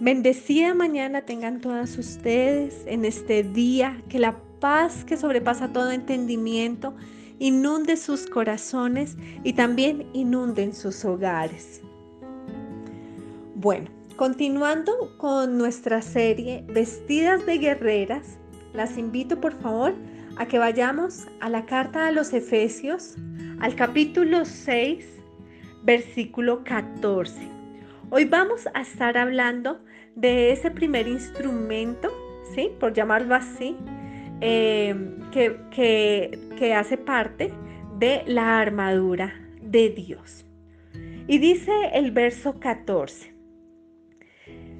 Bendecida mañana tengan todas ustedes en este día, que la paz que sobrepasa todo entendimiento inunde sus corazones y también inunden sus hogares. Bueno, continuando con nuestra serie Vestidas de Guerreras, las invito por favor a que vayamos a la carta a los Efesios, al capítulo 6, versículo 14. Hoy vamos a estar hablando de ese primer instrumento, ¿sí? Por llamarlo así, eh, que, que hace parte de la armadura de Dios. Y dice el verso 14,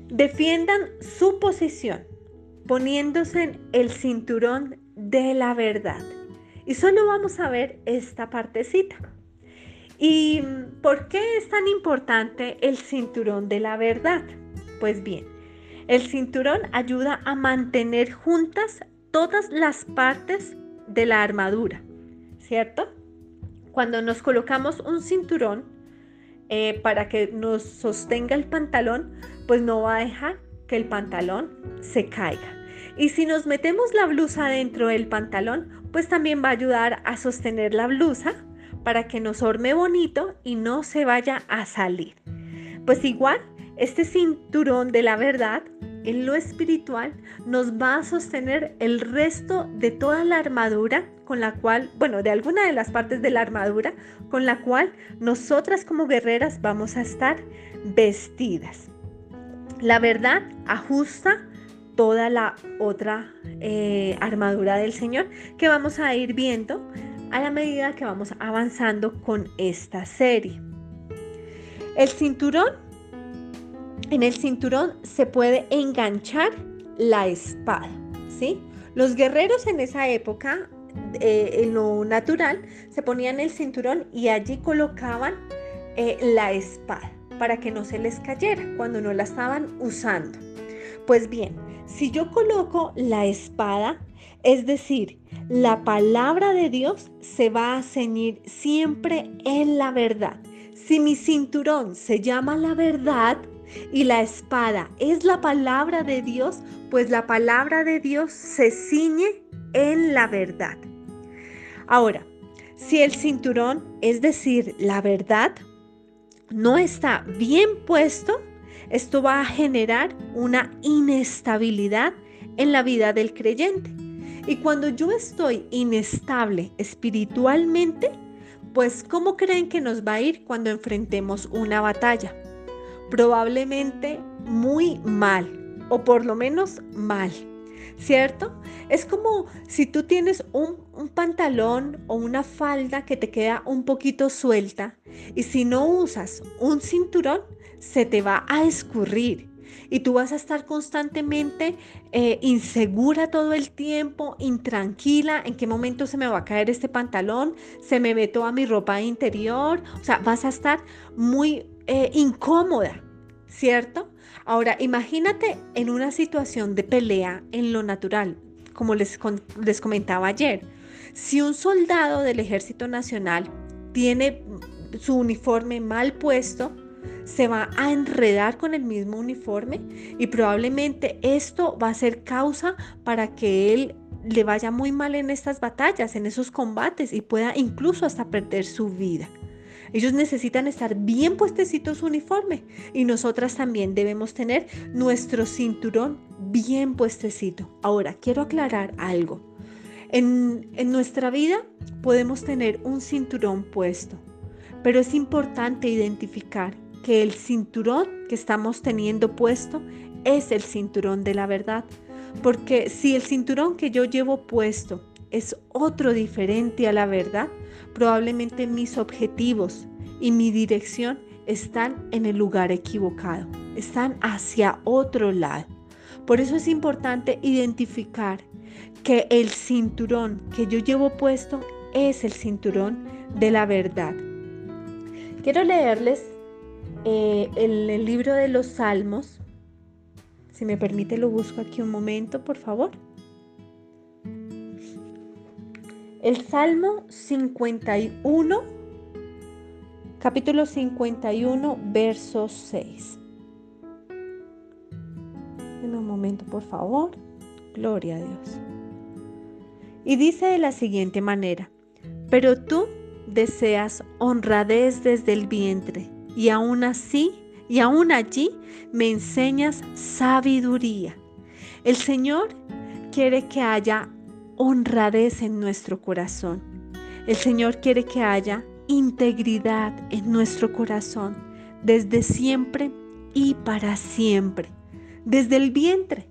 defiendan su posición poniéndose el cinturón de la verdad. Y solo vamos a ver esta partecita. ¿Y por qué es tan importante el cinturón de la verdad? Pues bien, el cinturón ayuda a mantener juntas todas las partes de la armadura, ¿cierto? Cuando nos colocamos un cinturón eh, para que nos sostenga el pantalón, pues no va a dejar que el pantalón se caiga. Y si nos metemos la blusa dentro del pantalón, pues también va a ayudar a sostener la blusa para que nos orme bonito y no se vaya a salir. Pues igual, este cinturón de la verdad en lo espiritual nos va a sostener el resto de toda la armadura con la cual, bueno, de alguna de las partes de la armadura con la cual nosotras como guerreras vamos a estar vestidas. La verdad ajusta toda la otra eh, armadura del Señor que vamos a ir viendo a la medida que vamos avanzando con esta serie. El cinturón, en el cinturón se puede enganchar la espada, ¿sí? Los guerreros en esa época, eh, en lo natural, se ponían el cinturón y allí colocaban eh, la espada para que no se les cayera cuando no la estaban usando. Pues bien, si yo coloco la espada, es decir, la palabra de Dios se va a ceñir siempre en la verdad. Si mi cinturón se llama la verdad y la espada es la palabra de Dios, pues la palabra de Dios se ciñe en la verdad. Ahora, si el cinturón, es decir, la verdad, no está bien puesto, esto va a generar una inestabilidad en la vida del creyente. Y cuando yo estoy inestable espiritualmente, pues ¿cómo creen que nos va a ir cuando enfrentemos una batalla? Probablemente muy mal, o por lo menos mal, ¿cierto? Es como si tú tienes un, pantalón o una falda que te queda un poquito suelta y si no usas un cinturón, se te va a escurrir y tú vas a estar constantemente eh, insegura todo el tiempo, intranquila, en qué momento se me va a caer este pantalón, se me ve toda mi ropa interior, o sea, vas a estar muy eh, incómoda, ¿cierto? Ahora, imagínate en una situación de pelea en lo natural, como les, les comentaba ayer. Si un soldado del Ejército Nacional tiene su uniforme mal puesto, se va a enredar con el mismo uniforme y probablemente esto va a ser causa para que él le vaya muy mal en estas batallas, en esos combates y pueda incluso hasta perder su vida. Ellos necesitan estar bien puestecitos su uniforme y nosotras también debemos tener nuestro cinturón bien puestecito. Ahora, quiero aclarar algo. En, en nuestra vida podemos tener un cinturón puesto, pero es importante identificar que el cinturón que estamos teniendo puesto es el cinturón de la verdad. Porque si el cinturón que yo llevo puesto es otro diferente a la verdad, probablemente mis objetivos y mi dirección están en el lugar equivocado, están hacia otro lado. Por eso es importante identificar que el cinturón que yo llevo puesto es el cinturón de la verdad. Quiero leerles eh, el, libro de los Salmos. Si me permite, lo busco aquí un momento, por favor. El Salmo 51, capítulo 51, verso 6. momento, por favor. Gloria a Dios. Y dice de la siguiente manera, pero tú deseas honradez desde el vientre y aún así, y aún allí me enseñas sabiduría. El Señor quiere que haya honradez en nuestro corazón. El Señor quiere que haya integridad en nuestro corazón desde siempre y para siempre, desde el vientre.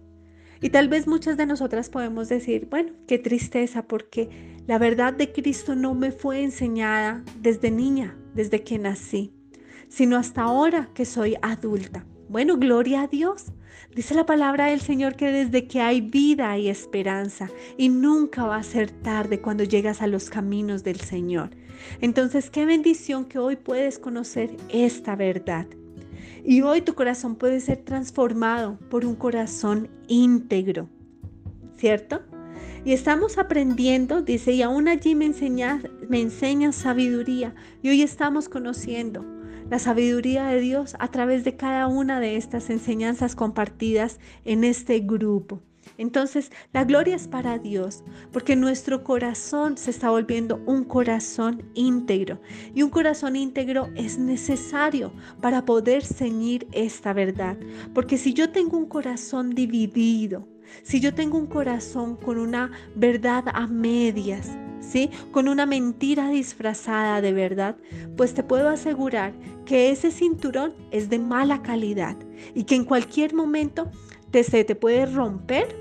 Y tal vez muchas de nosotras podemos decir, bueno, qué tristeza porque la verdad de Cristo no me fue enseñada desde niña, desde que nací, sino hasta ahora que soy adulta. Bueno, gloria a Dios. Dice la palabra del Señor que desde que hay vida hay esperanza y nunca va a ser tarde cuando llegas a los caminos del Señor. Entonces, qué bendición que hoy puedes conocer esta verdad. Y hoy tu corazón puede ser transformado por un corazón íntegro, ¿cierto? Y estamos aprendiendo, dice, y aún allí me enseñas, me sabiduría. Y hoy estamos conociendo la sabiduría de Dios a través de cada una de estas enseñanzas compartidas en este grupo. Entonces, la gloria es para Dios, porque nuestro corazón se está volviendo un corazón íntegro. Y un corazón íntegro es necesario para poder ceñir esta verdad. Porque si yo tengo un corazón dividido, si yo tengo un corazón con una verdad a medias, ¿sí? Con una mentira disfrazada de verdad, pues te puedo asegurar que ese cinturón es de mala calidad y que en cualquier momento se te puede romper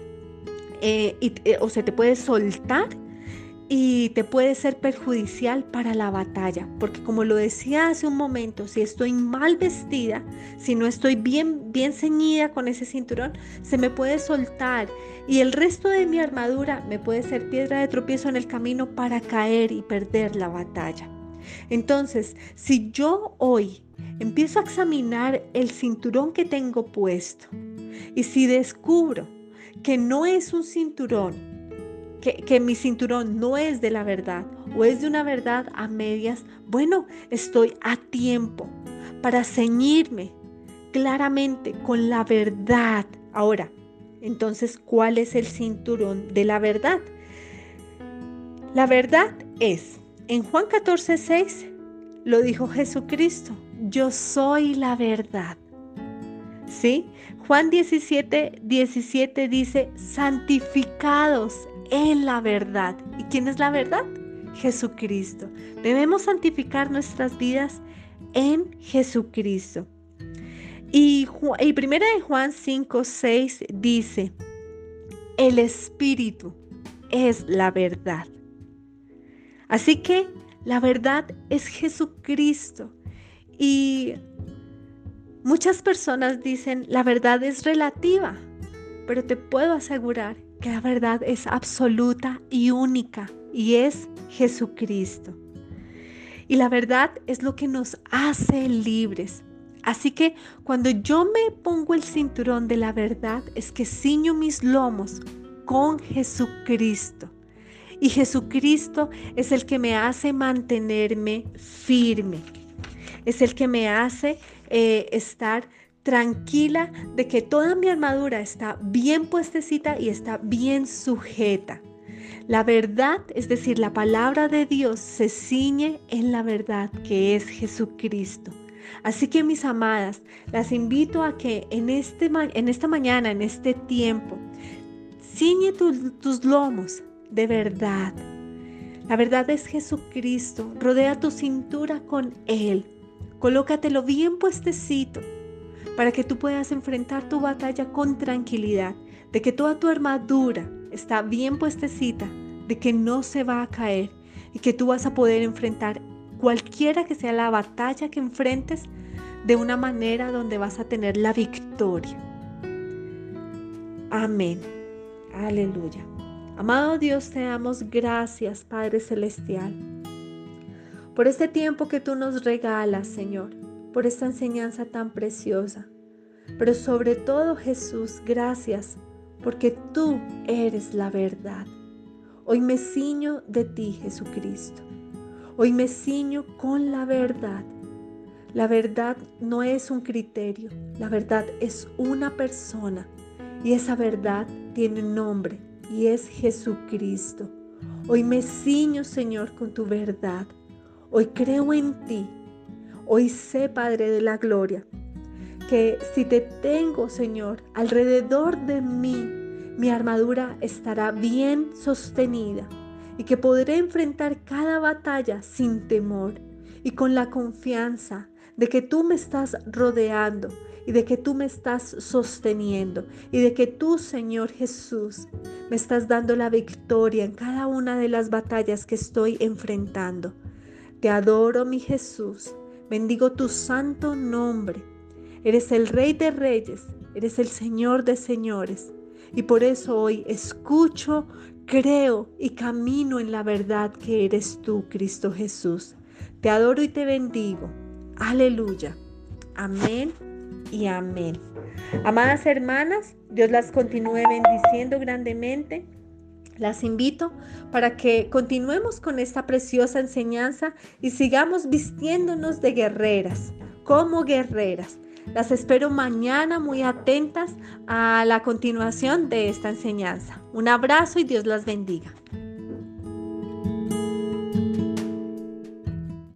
eh, eh, o se te puede soltar y te puede ser perjudicial para la batalla, porque como lo decía hace un momento, si estoy mal vestida, si no estoy bien bien ceñida con ese cinturón, se me puede soltar y el resto de mi armadura me puede ser piedra de tropiezo en el camino para caer y perder la batalla. Entonces, si yo hoy empiezo a examinar el cinturón que tengo puesto y si descubro que no es un cinturón que, mi cinturón no es de la verdad o es de una verdad a medias, bueno, estoy a tiempo para ceñirme claramente con la verdad. Ahora, entonces, ¿cuál es el cinturón de la verdad? La verdad es, en Juan 14, 6, lo dijo Jesucristo, yo soy la verdad. ¿Sí? Juan 17, 17 dice, santificados en la verdad. ¿Y quién es la verdad? Jesucristo. Debemos santificar nuestras vidas en Jesucristo. Y, y primera de Juan 5, 6 dice, el Espíritu es la verdad. Así que la verdad es Jesucristo. Y muchas personas dicen, la verdad es relativa, pero te puedo asegurar que la verdad es absoluta y única y es Jesucristo. Y la verdad es lo que nos hace libres. Así que cuando yo me pongo el cinturón de la verdad es que ciño mis lomos con Jesucristo. Y Jesucristo es el que me hace mantenerme firme. Es el que me hace eh, estar tranquila de que toda mi armadura está bien puestecita y está bien sujeta. La verdad, es decir, la palabra de Dios se ciñe en la verdad que es Jesucristo. Así que mis amadas, las invito a que en, este, en esta mañana, en este tiempo, ciñe tus lomos de verdad. La verdad es Jesucristo. Rodea tu cintura con Él. Colócatelo bien puestecito para que tú puedas enfrentar tu batalla con tranquilidad, de que toda tu armadura está bien puestecita, de que no se va a caer y que tú vas a poder enfrentar cualquiera que sea la batalla que enfrentes de una manera donde vas a tener la victoria. Amén. Aleluya. Amado Dios, te damos gracias, Padre Celestial, por este tiempo que tú nos regalas, Señor por esta enseñanza tan preciosa. Pero sobre todo Jesús, gracias porque tú eres la verdad. Hoy me ciño de ti, Jesucristo. Hoy me ciño con la verdad. La verdad no es un criterio, la verdad es una persona Y esa verdad tiene nombre y es Jesucristo. Hoy me ciño, Señor, con tu verdad. Hoy creo en ti. Hoy sé, Padre de la Gloria, que si te tengo, Señor, alrededor de mí, mi armadura estará bien sostenida y que podré enfrentar cada batalla sin temor y con la confianza de que tú me estás rodeando y de que tú me estás sosteniendo y de que tú, Señor Jesús, me estás dando la victoria en cada una de las batallas que estoy enfrentando. Te adoro, mi Jesús. Bendigo tu santo nombre. Eres el Rey de Reyes, eres el Señor de Señores. Y por eso hoy escucho, creo y camino en la verdad que eres tú, Cristo Jesús. Te adoro y te bendigo. Aleluya. Amén y amén. Amadas hermanas, Dios las continúe bendiciendo grandemente. Las invito para que continuemos con esta preciosa enseñanza y sigamos vistiéndonos de guerreras, como guerreras. Las espero mañana muy atentas a la continuación de esta enseñanza. Un abrazo y Dios las bendiga.